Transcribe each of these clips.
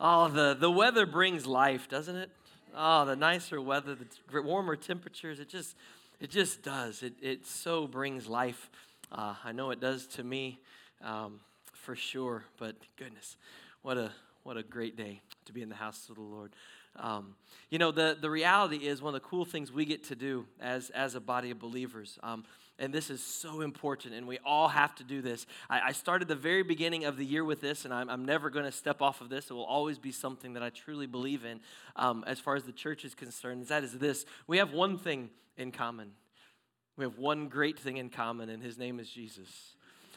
Oh, the, the weather brings life, doesn't it? Oh, the nicer weather, the warmer temperatures, it just, it just does. It, it so brings life. Uh, I know it does to me um, for sure, but goodness, what a, what a great day to be in the house of the Lord. Um, you know, the, the reality is one of the cool things we get to do as, as a body of believers. Um, and this is so important, and we all have to do this. I, I started the very beginning of the year with this, and I'm, I'm never going to step off of this. It will always be something that I truly believe in um, as far as the church is concerned. That is this we have one thing in common. We have one great thing in common, and his name is Jesus.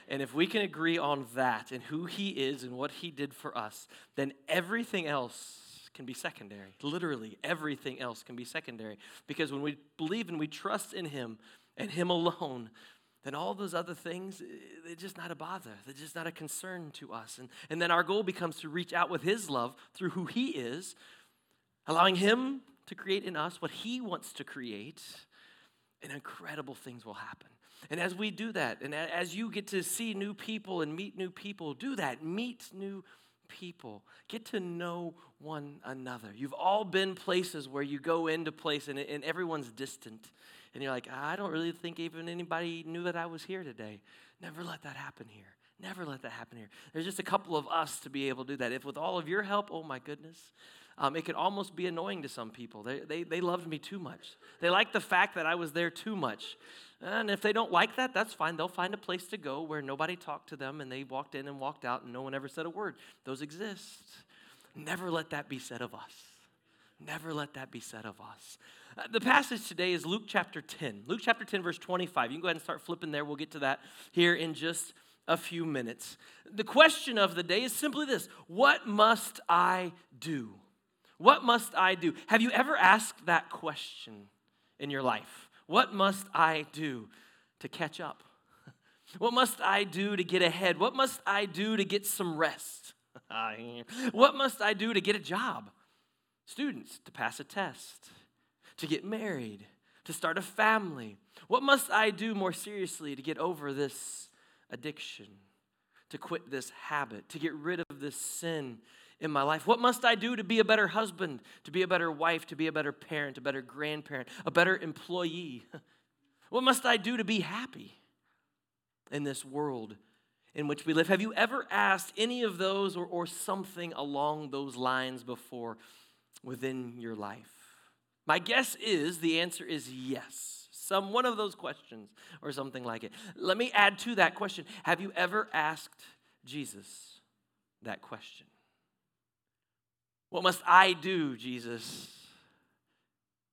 And if we can agree on that and who he is and what he did for us, then everything else can be secondary. Literally, everything else can be secondary. Because when we believe and we trust in him, and Him alone, then all those other things, eh, they're just not a bother. They're just not a concern to us. And, and then our goal becomes to reach out with His love through who He is, allowing Him to create in us what He wants to create, and incredible things will happen. And as we do that, and as you get to see new people and meet new people, do that. Meet new people. Get to know one another. You've all been places where you go into place and, and everyone's distant and you're like, I don't really think even anybody knew that I was here today. Never let that happen here. Never let that happen here. There's just a couple of us to be able to do that. If with all of your help, oh my goodness, um, it could almost be annoying to some people. They, they, they loved me too much. They liked the fact that I was there too much. And if they don't like that, that's fine. They'll find a place to go where nobody talked to them and they walked in and walked out and no one ever said a word. Those exist. Never let that be said of us. Never let that be said of us. Uh, the passage today is Luke chapter 10. Luke chapter 10, verse 25. You can go ahead and start flipping there. We'll get to that here in just a few minutes. The question of the day is simply this What must I do? What must I do? Have you ever asked that question in your life? What must I do to catch up? What must I do to get ahead? What must I do to get some rest? what must I do to get a job? Students, to pass a test, to get married, to start a family. What must I do more seriously to get over this addiction, to quit this habit, to get rid of this sin in my life? What must I do to be a better husband, to be a better wife, to be a better parent, a better grandparent, a better employee? What must I do to be happy in this world in which we live? Have you ever asked any of those or, or something along those lines before? within your life? My guess is the answer is yes. Some one of those questions or something like it. Let me add to that question. Have you ever asked Jesus that question? What must I do, Jesus,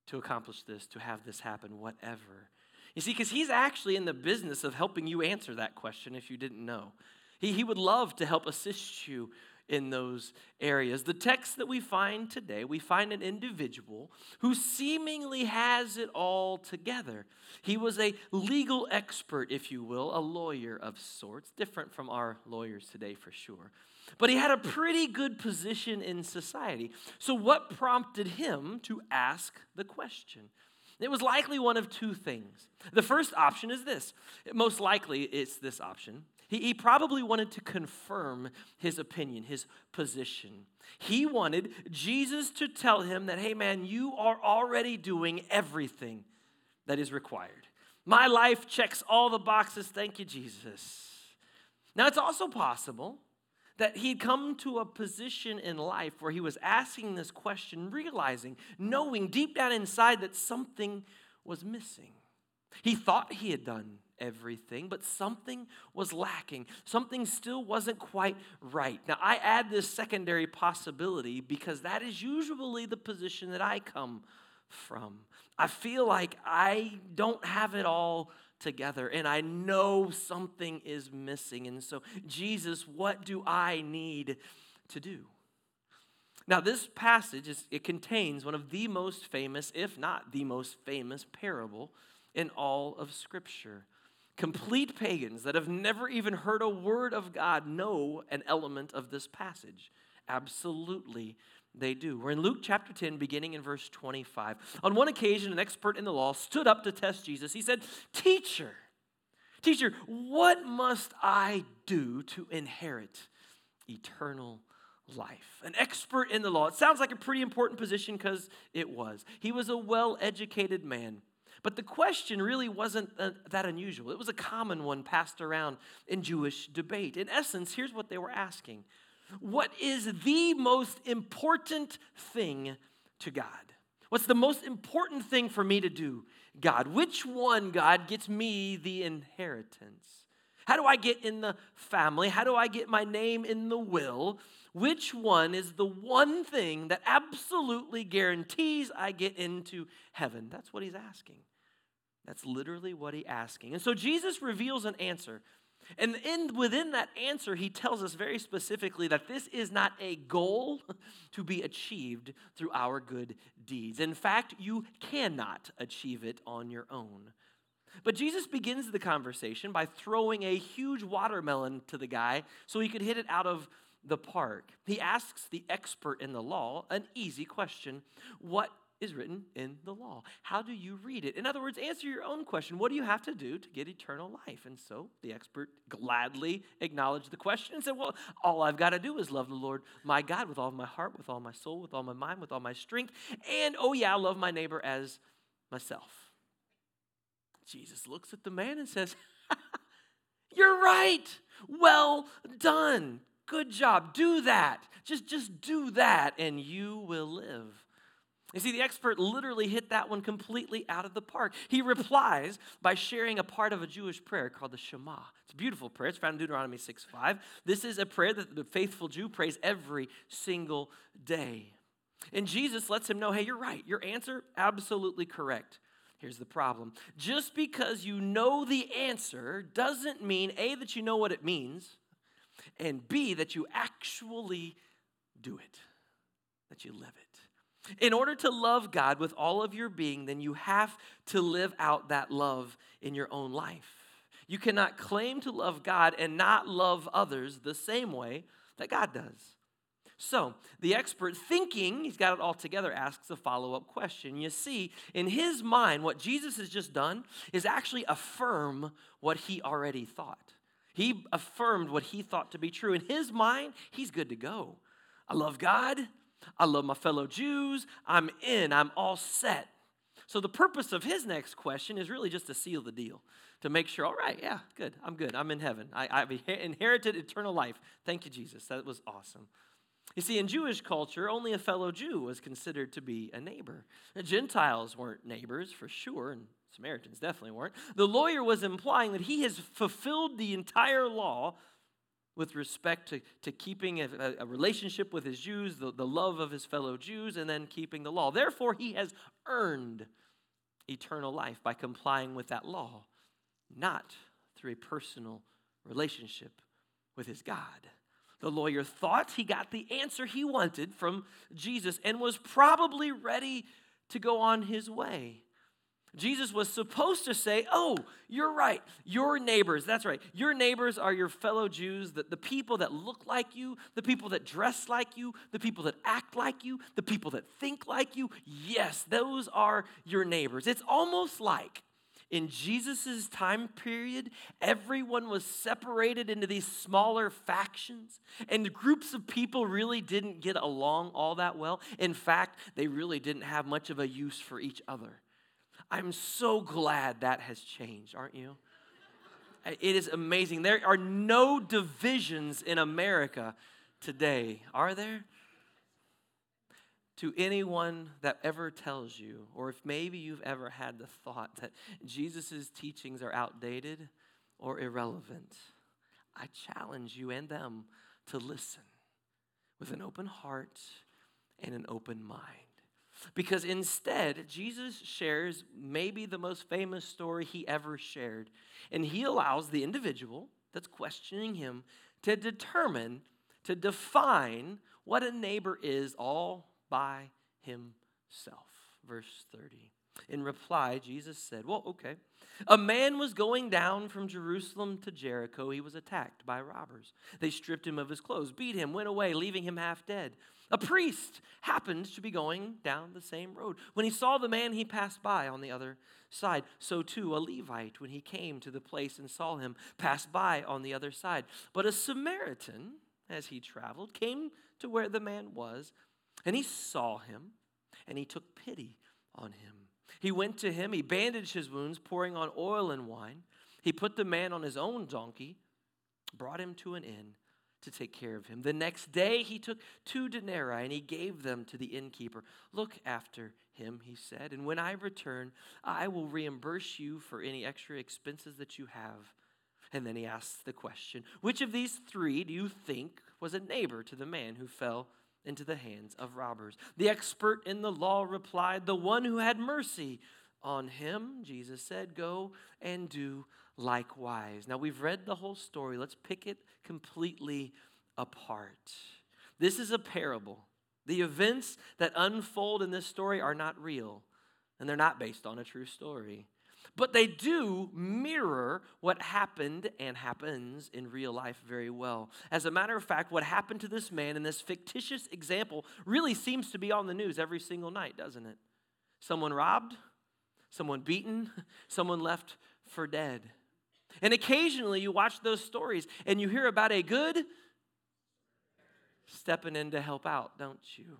to accomplish this, to have this happen, whatever? You see, because he's actually in the business of helping you answer that question if you didn't know. He, he would love to help assist you in those areas. The text that we find today, we find an individual who seemingly has it all together. He was a legal expert, if you will, a lawyer of sorts, different from our lawyers today for sure. But he had a pretty good position in society. So, what prompted him to ask the question? It was likely one of two things. The first option is this. Most likely, it's this option. He, he probably wanted to confirm his opinion, his position. He wanted Jesus to tell him that, hey, man, you are already doing everything that is required. My life checks all the boxes. Thank you, Jesus. Now, it's also possible that he'd come to a position in life where he was asking this question, realizing, knowing deep down inside that something was missing. He thought he had done everything, but something was lacking. Something still wasn't quite right. Now, I add this secondary possibility because that is usually the position that I come from. I feel like I don't have it all together and I know something is missing. And so, Jesus, what do I need to do? Now, this passage is, it contains one of the most famous, if not the most famous, parable in all of Scripture. Complete pagans that have never even heard a word of God know an element of this passage. Absolutely, they do. We're in Luke chapter 10, beginning in verse 25. On one occasion, an expert in the law stood up to test Jesus. He said, Teacher, teacher, what must I do to inherit eternal life. An expert in the law. It sounds like a pretty important position because it was. He was a well educated man. But the question really wasn't that unusual. It was a common one passed around in Jewish debate. In essence, here's what they were asking What is the most important thing to God? What's the most important thing for me to do, God? Which one, God, gets me the inheritance? How do I get in the family? How do I get my name in the will? Which one is the one thing that absolutely guarantees I get into heaven? That's what he's asking. That's literally what he's asking. And so Jesus reveals an answer. And in, within that answer, he tells us very specifically that this is not a goal to be achieved through our good deeds. In fact, you cannot achieve it on your own. But Jesus begins the conversation by throwing a huge watermelon to the guy so he could hit it out of the park. He asks the expert in the law an easy question What is written in the law? How do you read it? In other words, answer your own question What do you have to do to get eternal life? And so the expert gladly acknowledged the question and said, Well, all I've got to do is love the Lord my God with all my heart, with all my soul, with all my mind, with all my strength. And oh, yeah, love my neighbor as myself. Jesus looks at the man and says, You're right. Well done. Good job. Do that. Just, just do that, and you will live. You see, the expert literally hit that one completely out of the park. He replies by sharing a part of a Jewish prayer called the Shema. It's a beautiful prayer. It's found in Deuteronomy 6 5. This is a prayer that the faithful Jew prays every single day. And Jesus lets him know hey, you're right. Your answer, absolutely correct. Here's the problem just because you know the answer doesn't mean A, that you know what it means, and B, that you actually do it, that you live it. In order to love God with all of your being, then you have to live out that love in your own life. You cannot claim to love God and not love others the same way that God does. So, the expert, thinking he's got it all together, asks a follow up question. You see, in his mind, what Jesus has just done is actually affirm what he already thought. He affirmed what he thought to be true. In his mind, he's good to go. I love God. I love my fellow Jews. I'm in. I'm all set. So, the purpose of his next question is really just to seal the deal, to make sure, all right, yeah, good. I'm good. I'm in heaven. I, I've inherited eternal life. Thank you, Jesus. That was awesome. You see, in Jewish culture, only a fellow Jew was considered to be a neighbor. The Gentiles weren't neighbors for sure, and Samaritans definitely weren't. The lawyer was implying that he has fulfilled the entire law with respect to, to keeping a, a relationship with his Jews, the, the love of his fellow Jews, and then keeping the law. Therefore, he has earned eternal life by complying with that law, not through a personal relationship with his God. The lawyer thought he got the answer he wanted from Jesus and was probably ready to go on his way. Jesus was supposed to say, Oh, you're right. Your neighbors, that's right. Your neighbors are your fellow Jews, the, the people that look like you, the people that dress like you, the people that act like you, the people that think like you. Yes, those are your neighbors. It's almost like in Jesus' time period, everyone was separated into these smaller factions, and groups of people really didn't get along all that well. In fact, they really didn't have much of a use for each other. I'm so glad that has changed, aren't you? It is amazing. There are no divisions in America today, are there? to anyone that ever tells you, or if maybe you've ever had the thought that Jesus' teachings are outdated or irrelevant, I challenge you and them to listen with an open heart and an open mind. Because instead, Jesus shares maybe the most famous story he ever shared, and he allows the individual that's questioning him to determine, to define what a neighbor is all by himself. Verse 30. In reply, Jesus said, Well, okay. A man was going down from Jerusalem to Jericho. He was attacked by robbers. They stripped him of his clothes, beat him, went away, leaving him half dead. A priest happened to be going down the same road. When he saw the man, he passed by on the other side. So too, a Levite, when he came to the place and saw him, passed by on the other side. But a Samaritan, as he traveled, came to where the man was, and he saw him, and he took pity on him. He went to him, he bandaged his wounds, pouring on oil and wine. He put the man on his own donkey, brought him to an inn to take care of him. The next day he took two denarii and he gave them to the innkeeper. Look after him, he said, and when I return, I will reimburse you for any extra expenses that you have. And then he asks the question Which of these three do you think was a neighbor to the man who fell into the hands of robbers? The expert in the law replied, The one who had mercy on him. Jesus said, Go and do likewise. Now we've read the whole story. Let's pick it completely apart. This is a parable. The events that unfold in this story are not real, and they're not based on a true story. But they do mirror what happened and happens in real life very well. As a matter of fact, what happened to this man in this fictitious example really seems to be on the news every single night, doesn't it? Someone robbed, someone beaten, someone left for dead. And occasionally you watch those stories and you hear about a good stepping in to help out, don't you?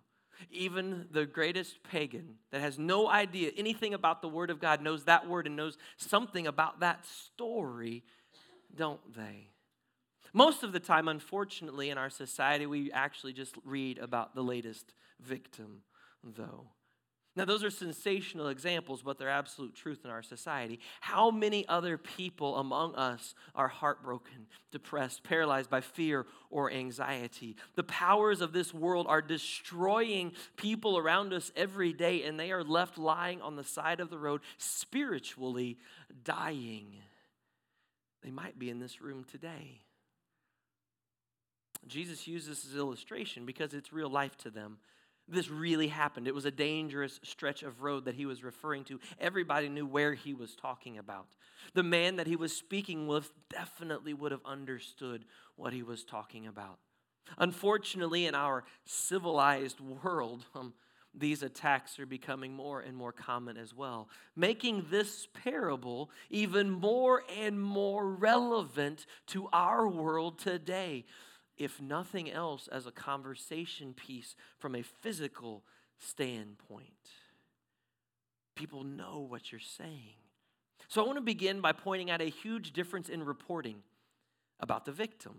Even the greatest pagan that has no idea anything about the Word of God knows that word and knows something about that story, don't they? Most of the time, unfortunately, in our society, we actually just read about the latest victim, though. Now, those are sensational examples, but they're absolute truth in our society. How many other people among us are heartbroken, depressed, paralyzed by fear or anxiety? The powers of this world are destroying people around us every day, and they are left lying on the side of the road, spiritually dying. They might be in this room today. Jesus uses this illustration because it's real life to them this really happened. It was a dangerous stretch of road that he was referring to. Everybody knew where he was talking about. The man that he was speaking with definitely would have understood what he was talking about. Unfortunately, in our civilized world, um, these attacks are becoming more and more common as well, making this parable even more and more relevant to our world today if nothing else, as a conversation piece from a physical standpoint. People know what you're saying. So I want to begin by pointing out a huge difference in reporting about the victim.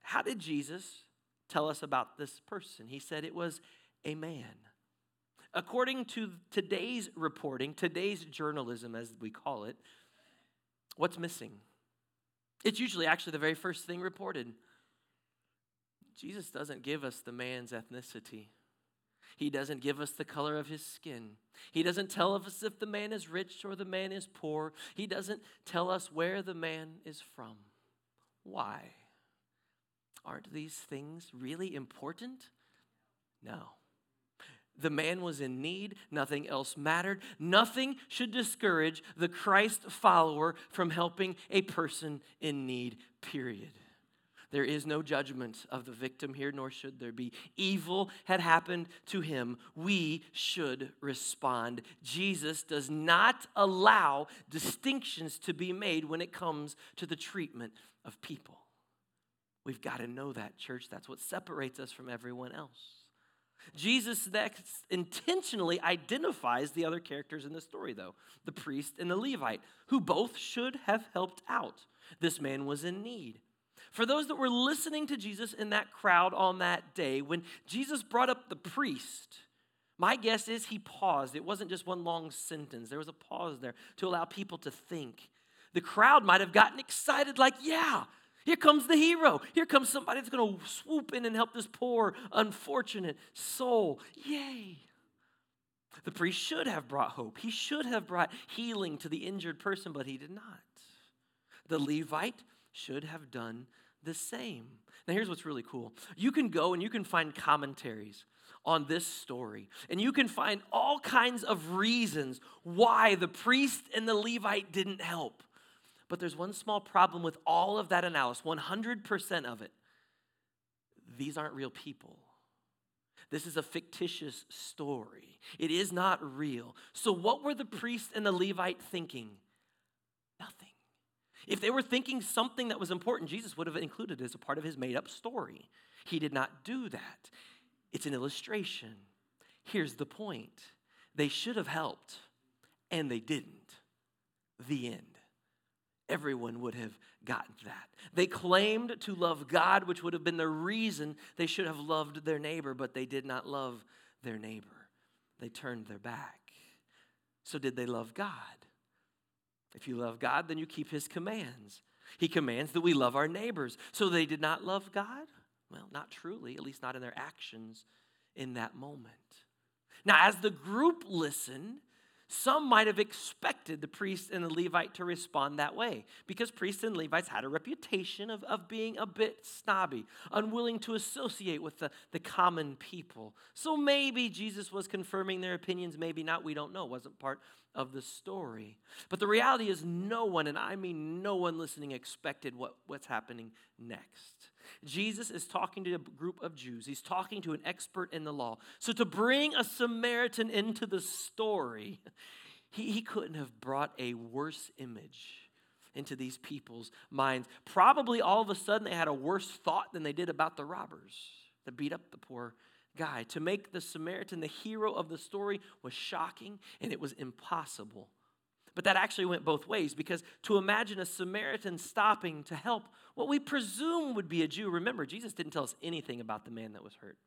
How did Jesus tell us about this person? He said it was a man. According to today's reporting, today's journalism, as we call it, what's missing? It's usually actually the very first thing reported Jesus doesn't give us the man's ethnicity. He doesn't give us the color of his skin. He doesn't tell us if the man is rich or the man is poor. He doesn't tell us where the man is from. Why? Aren't these things really important? No. The man was in need, nothing else mattered. Nothing should discourage the Christ follower from helping a person in need, period. There is no judgment of the victim here, nor should there be. Evil had happened to him. We should respond. Jesus does not allow distinctions to be made when it comes to the treatment of people. We've got to know that, church. That's what separates us from everyone else. Jesus next intentionally identifies the other characters in the story, though the priest and the Levite, who both should have helped out. This man was in need. For those that were listening to Jesus in that crowd on that day, when Jesus brought up the priest, my guess is he paused. It wasn't just one long sentence, there was a pause there to allow people to think. The crowd might have gotten excited, like, yeah, here comes the hero. Here comes somebody that's going to swoop in and help this poor, unfortunate soul. Yay. The priest should have brought hope. He should have brought healing to the injured person, but he did not. The Levite should have done the same. Now, here's what's really cool you can go and you can find commentaries on this story, and you can find all kinds of reasons why the priest and the Levite didn't help. But there's one small problem with all of that analysis 100% of it. These aren't real people. This is a fictitious story. It is not real. So, what were the priest and the Levite thinking? Nothing. If they were thinking something that was important, Jesus would have included it as a part of his made up story. He did not do that. It's an illustration. Here's the point they should have helped, and they didn't. The end. Everyone would have gotten that. They claimed to love God, which would have been the reason they should have loved their neighbor, but they did not love their neighbor. They turned their back. So, did they love God? If you love God, then you keep his commands. He commands that we love our neighbors. So, they did not love God? Well, not truly, at least not in their actions in that moment. Now, as the group listened, some might have expected the priest and the Levite to respond that way because priests and Levites had a reputation of, of being a bit snobby, unwilling to associate with the, the common people. So maybe Jesus was confirming their opinions, maybe not, we don't know. Wasn't part of the story. But the reality is, no one, and I mean no one listening, expected what, what's happening next. Jesus is talking to a group of Jews. He's talking to an expert in the law. So to bring a Samaritan into the story, he, he couldn't have brought a worse image into these people's minds. Probably all of a sudden they had a worse thought than they did about the robbers that beat up the poor guy. To make the Samaritan the hero of the story was shocking and it was impossible. But that actually went both ways because to imagine a Samaritan stopping to help what we presume would be a Jew, remember, Jesus didn't tell us anything about the man that was hurt.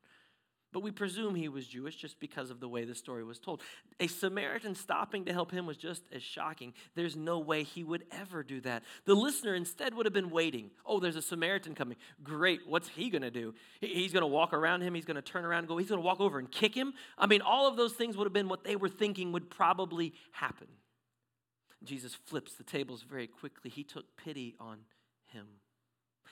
But we presume he was Jewish just because of the way the story was told. A Samaritan stopping to help him was just as shocking. There's no way he would ever do that. The listener instead would have been waiting. Oh, there's a Samaritan coming. Great. What's he going to do? He's going to walk around him. He's going to turn around and go. He's going to walk over and kick him. I mean, all of those things would have been what they were thinking would probably happen. Jesus flips the tables very quickly. He took pity on him.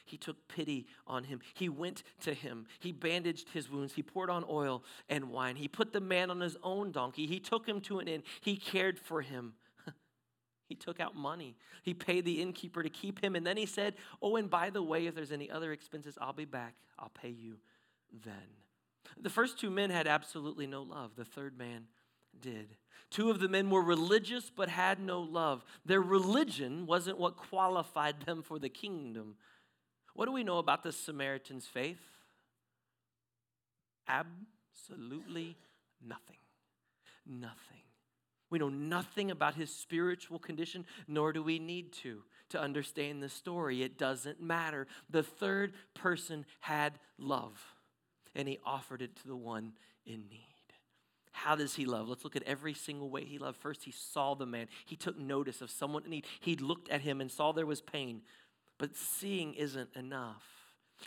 He took pity on him. He went to him. He bandaged his wounds. He poured on oil and wine. He put the man on his own donkey. He took him to an inn. He cared for him. he took out money. He paid the innkeeper to keep him. And then he said, Oh, and by the way, if there's any other expenses, I'll be back. I'll pay you then. The first two men had absolutely no love. The third man did. Two of the men were religious but had no love. Their religion wasn't what qualified them for the kingdom. What do we know about the Samaritan's faith? Absolutely nothing. Nothing. We know nothing about his spiritual condition, nor do we need to to understand the story. It doesn't matter. The third person had love, and he offered it to the one in need. How does he love? Let's look at every single way he loved. First, he saw the man. He took notice of someone in need. He looked at him and saw there was pain. But seeing isn't enough.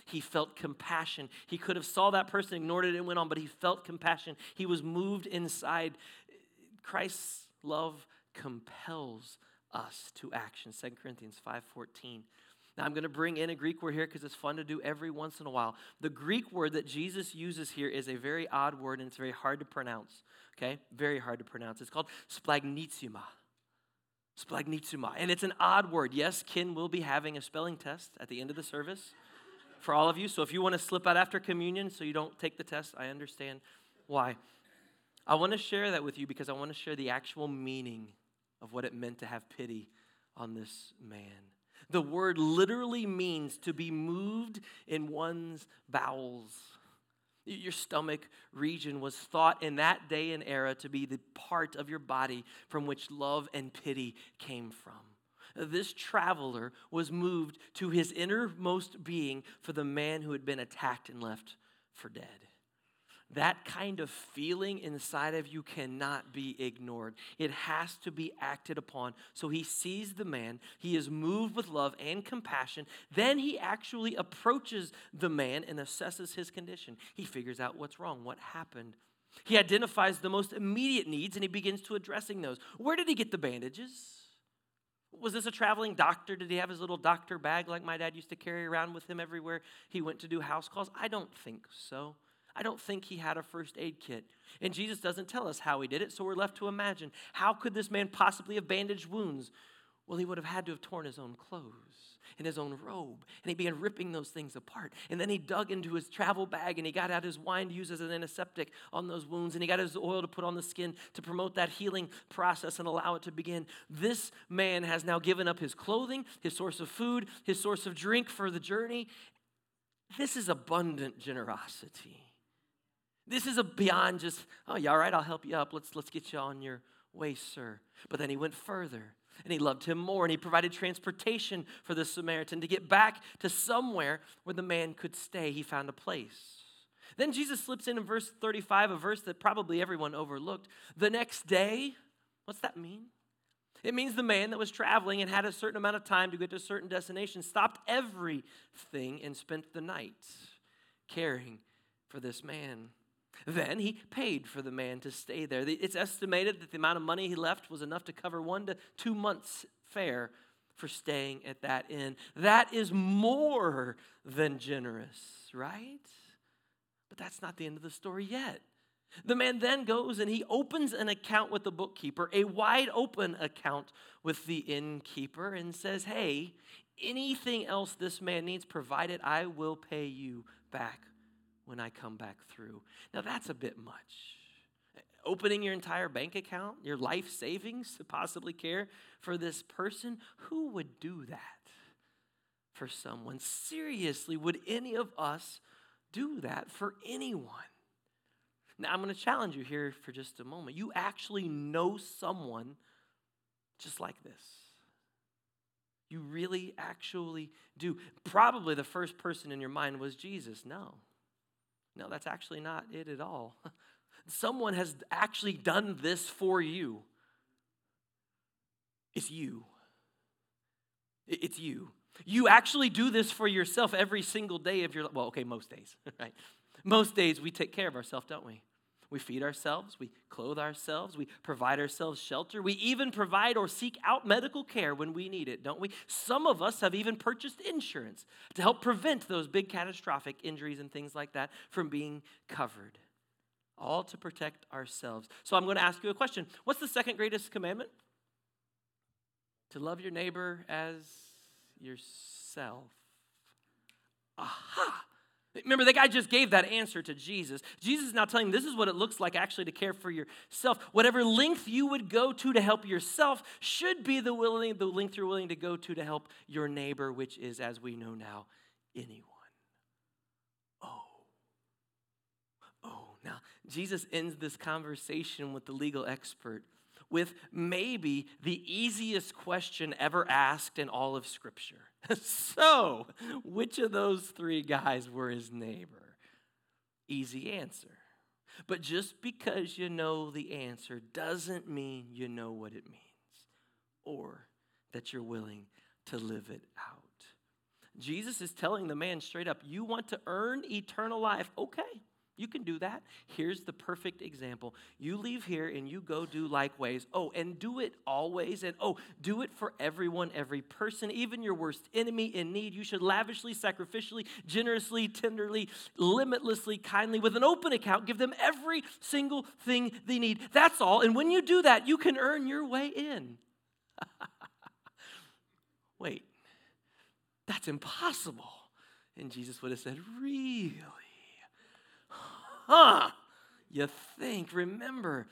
He felt compassion. He could have saw that person, ignored it, and went on, but he felt compassion. He was moved inside. Christ's love compels us to action. 2 Corinthians 5:14. Now, I'm going to bring in a Greek word here because it's fun to do every once in a while. The Greek word that Jesus uses here is a very odd word and it's very hard to pronounce. Okay? Very hard to pronounce. It's called splagnitsima. Splagnitsima. And it's an odd word. Yes, Ken will be having a spelling test at the end of the service for all of you. So if you want to slip out after communion so you don't take the test, I understand why. I want to share that with you because I want to share the actual meaning of what it meant to have pity on this man. The word literally means to be moved in one's bowels. Your stomach region was thought in that day and era to be the part of your body from which love and pity came from. This traveler was moved to his innermost being for the man who had been attacked and left for dead that kind of feeling inside of you cannot be ignored. It has to be acted upon. So he sees the man, he is moved with love and compassion. Then he actually approaches the man and assesses his condition. He figures out what's wrong, what happened. He identifies the most immediate needs and he begins to addressing those. Where did he get the bandages? Was this a traveling doctor? Did he have his little doctor bag like my dad used to carry around with him everywhere he went to do house calls? I don't think so. I don't think he had a first aid kit. And Jesus doesn't tell us how he did it, so we're left to imagine how could this man possibly have bandaged wounds Well, he would have had to have torn his own clothes and his own robe. And he began ripping those things apart. And then he dug into his travel bag and he got out his wine to use as an antiseptic on those wounds. And he got his oil to put on the skin to promote that healing process and allow it to begin. This man has now given up his clothing, his source of food, his source of drink for the journey. This is abundant generosity. This is a beyond just, oh, yeah, all right, I'll help you up. Let's, let's get you on your way, sir. But then he went further and he loved him more and he provided transportation for the Samaritan to get back to somewhere where the man could stay. He found a place. Then Jesus slips in in verse 35, a verse that probably everyone overlooked. The next day, what's that mean? It means the man that was traveling and had a certain amount of time to get to a certain destination stopped everything and spent the night caring for this man. Then he paid for the man to stay there. It's estimated that the amount of money he left was enough to cover one to two months' fare for staying at that inn. That is more than generous, right? But that's not the end of the story yet. The man then goes and he opens an account with the bookkeeper, a wide open account with the innkeeper, and says, Hey, anything else this man needs, provided I will pay you back when I come back through. Now, that's a bit much. Opening your entire bank account, your life savings to possibly care for this person, who would do that for someone? Seriously, would any of us do that for anyone? Now, I'm going to challenge you here for just a moment. You actually know someone just like this. You really actually do. Probably the first person in your mind was Jesus. No. No, that's actually not it at all. Someone has actually done this for you. It's you. It's you. You actually do this for yourself every single day of your life. well, okay, most days, right? Most days we take care of ourselves, don't we? We feed ourselves, we clothe ourselves, we provide ourselves shelter. We even provide or seek out medical care when we need it, don't we? Some of us have even purchased insurance to help prevent those big catastrophic injuries and things like that from being covered, all to protect ourselves. So I'm going to ask you a question What's the second greatest commandment? To love your neighbor as yourself. Aha! Remember, the guy just gave that answer to Jesus. Jesus is now telling him this is what it looks like actually to care for yourself. Whatever length you would go to to help yourself should be the, willing, the length you're willing to go to to help your neighbor, which is, as we know now, anyone. Oh. Oh, now Jesus ends this conversation with the legal expert with maybe the easiest question ever asked in all of Scripture. so, which of those three guys were his neighbor? Easy answer. But just because you know the answer doesn't mean you know what it means or that you're willing to live it out. Jesus is telling the man straight up, You want to earn eternal life? Okay, you can do that. Here's the perfect example. You leave here and you go do likewise. Oh, and do it always. And oh, do it for everyone, every person, even your worst enemy in need. You should lavishly, sacrificially, generously, tenderly, limitlessly, kindly, with an open account, give them every single thing they need. That's all. And when you do that, you can earn your way in. Wait, that's impossible. And Jesus would have said, Really? Huh? You think. Remember,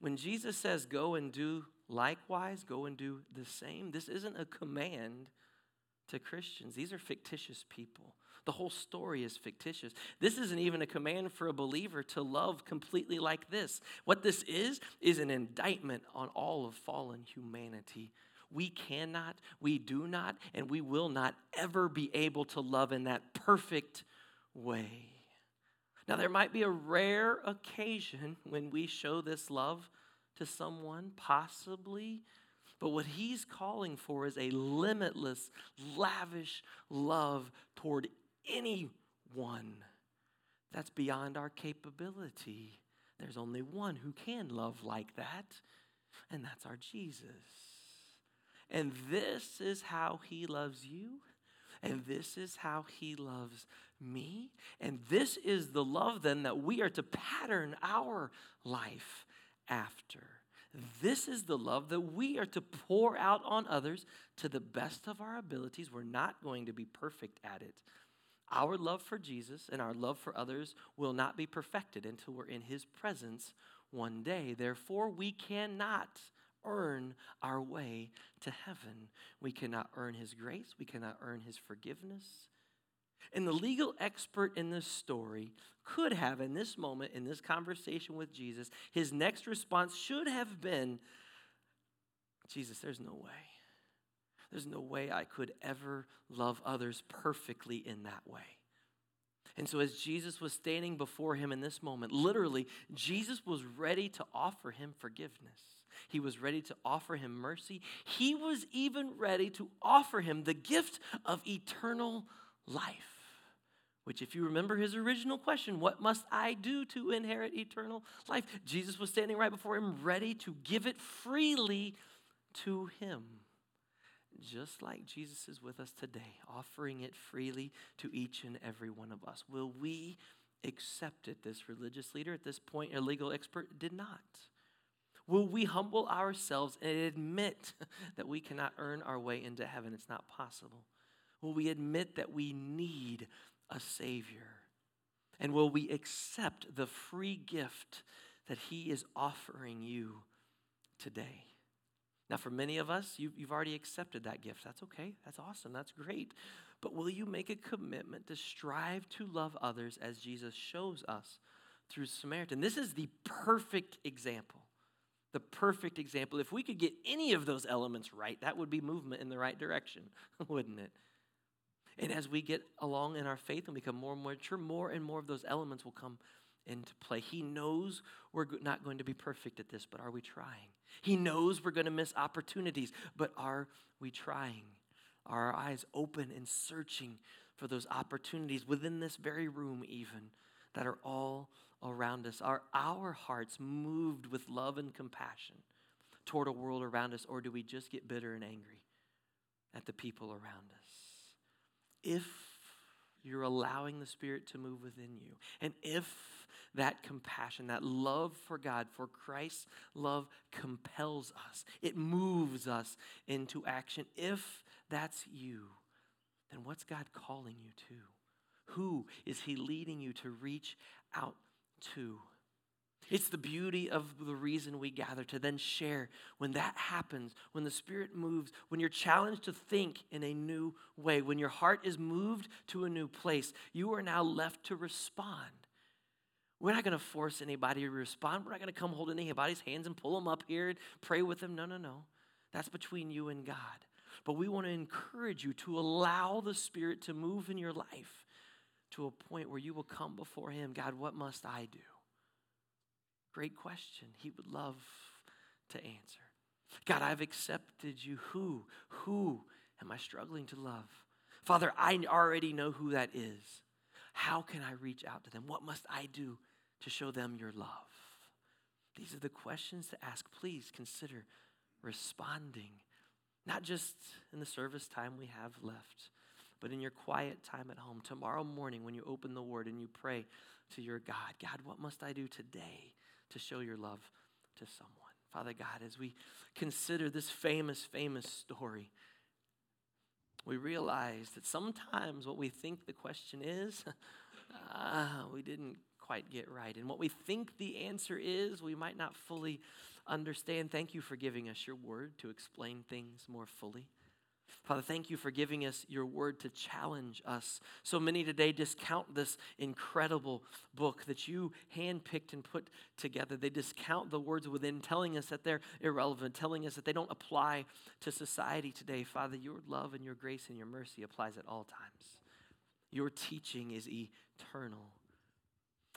when Jesus says, go and do likewise, go and do the same, this isn't a command to Christians. These are fictitious people. The whole story is fictitious. This isn't even a command for a believer to love completely like this. What this is, is an indictment on all of fallen humanity. We cannot, we do not, and we will not ever be able to love in that perfect way. Now, there might be a rare occasion when we show this love to someone, possibly, but what he's calling for is a limitless, lavish love toward anyone that's beyond our capability. There's only one who can love like that, and that's our Jesus. And this is how he loves you, and this is how he loves me. And this is the love then that we are to pattern our life after. This is the love that we are to pour out on others to the best of our abilities. We're not going to be perfect at it. Our love for Jesus and our love for others will not be perfected until we're in his presence one day. Therefore, we cannot earn our way to heaven. We cannot earn his grace, we cannot earn his forgiveness. And the legal expert in this story could have, in this moment, in this conversation with Jesus, his next response should have been Jesus, there's no way. There's no way I could ever love others perfectly in that way. And so, as Jesus was standing before him in this moment, literally, Jesus was ready to offer him forgiveness. He was ready to offer him mercy. He was even ready to offer him the gift of eternal life. Which, if you remember his original question, what must I do to inherit eternal life? Jesus was standing right before him, ready to give it freely to him. Just like Jesus is with us today, offering it freely to each and every one of us. Will we accept it? This religious leader at this point, a legal expert, did not. Will we humble ourselves and admit that we cannot earn our way into heaven? It's not possible. Will we admit that we need a Savior? And will we accept the free gift that He is offering you today? Now, for many of us, you, have already accepted that gift. That's okay. That's awesome. That's great. But will you make a commitment to strive to love others as Jesus shows us through Samaritan? This is the perfect example. The perfect example. If we could get any of those elements right, that would be movement in the right direction, wouldn't it? And as we get along in our faith and become more and more mature, more and more of those elements will come into play. He knows we're not going to be perfect at this, but are we trying? He knows we're going to miss opportunities, but are we trying? Are our eyes open and searching for those opportunities within this very room, even that are all around us? Are our hearts moved with love and compassion toward a world around us, or do we just get bitter and angry at the people around us? If you're allowing the Spirit to move within you, and if that compassion, that love for God, for Christ's love compels us, it moves us into action. If that's you, then what's God calling you to? Who is He leading you to reach out to? It's the beauty of the reason we gather to then share when that happens, when the Spirit moves, when you're challenged to think in a new way, when your heart is moved to a new place, you are now left to respond. We're not going to force anybody to respond. We're not going to come hold anybody's hands and pull them up here and pray with them. No, no, no. That's between you and God. But we want to encourage you to allow the Spirit to move in your life to a point where you will come before Him God, what must I do? Great question. He would love to answer. God, I've accepted you. Who? Who am I struggling to love? Father, I already know who that is. How can I reach out to them? What must I do to show them your love? These are the questions to ask. Please consider responding, not just in the service time we have left, but in your quiet time at home. Tomorrow morning, when you open the word and you pray to your God, God, what must I do today to show your love to someone. Father God, as we consider this famous, famous story, we realize that sometimes what we think the question is, uh, we didn't quite get right. And what we think the answer is, we might not fully understand. Thank you for giving us your word to explain things more fully. Father, thank you for giving us your word to challenge us. So many today discount this incredible book that you handpicked and put together. They discount the words within, telling us that they're irrelevant, telling us that they don't apply to society today. Father, your love and your grace and your mercy applies at all times. Your teaching is eternal.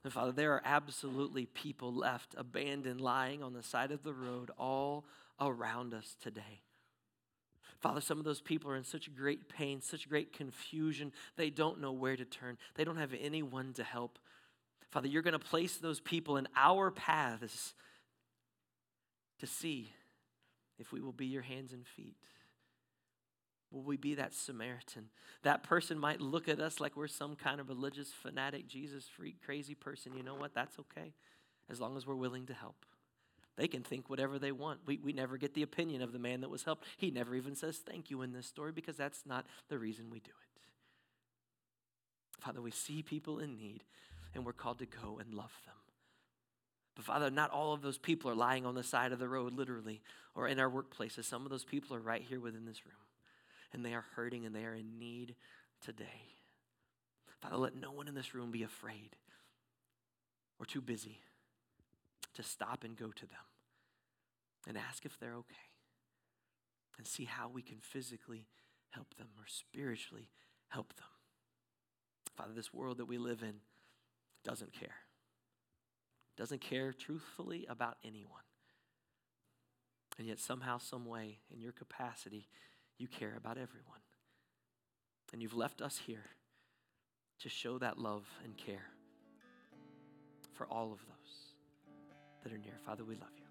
And Father, there are absolutely people left abandoned, lying on the side of the road all around us today. Father, some of those people are in such great pain, such great confusion. They don't know where to turn, they don't have anyone to help. Father, you're going to place those people in our paths to see if we will be your hands and feet. Will we be that Samaritan? That person might look at us like we're some kind of religious fanatic, Jesus freak, crazy person. You know what? That's okay as long as we're willing to help. They can think whatever they want. We, we never get the opinion of the man that was helped. He never even says thank you in this story because that's not the reason we do it. Father, we see people in need and we're called to go and love them. But Father, not all of those people are lying on the side of the road, literally, or in our workplaces. Some of those people are right here within this room, and they are hurting and they are in need today. Father, let no one in this room be afraid or too busy to stop and go to them and ask if they're okay and see how we can physically help them or spiritually help them. Father, this world that we live in doesn't care. Doesn't care truthfully about anyone. And yet, somehow, some way, in your capacity, you care about everyone. And you've left us here to show that love and care for all of those that are near. Father, we love you.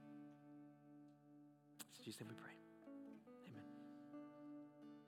In Jesus' name we pray.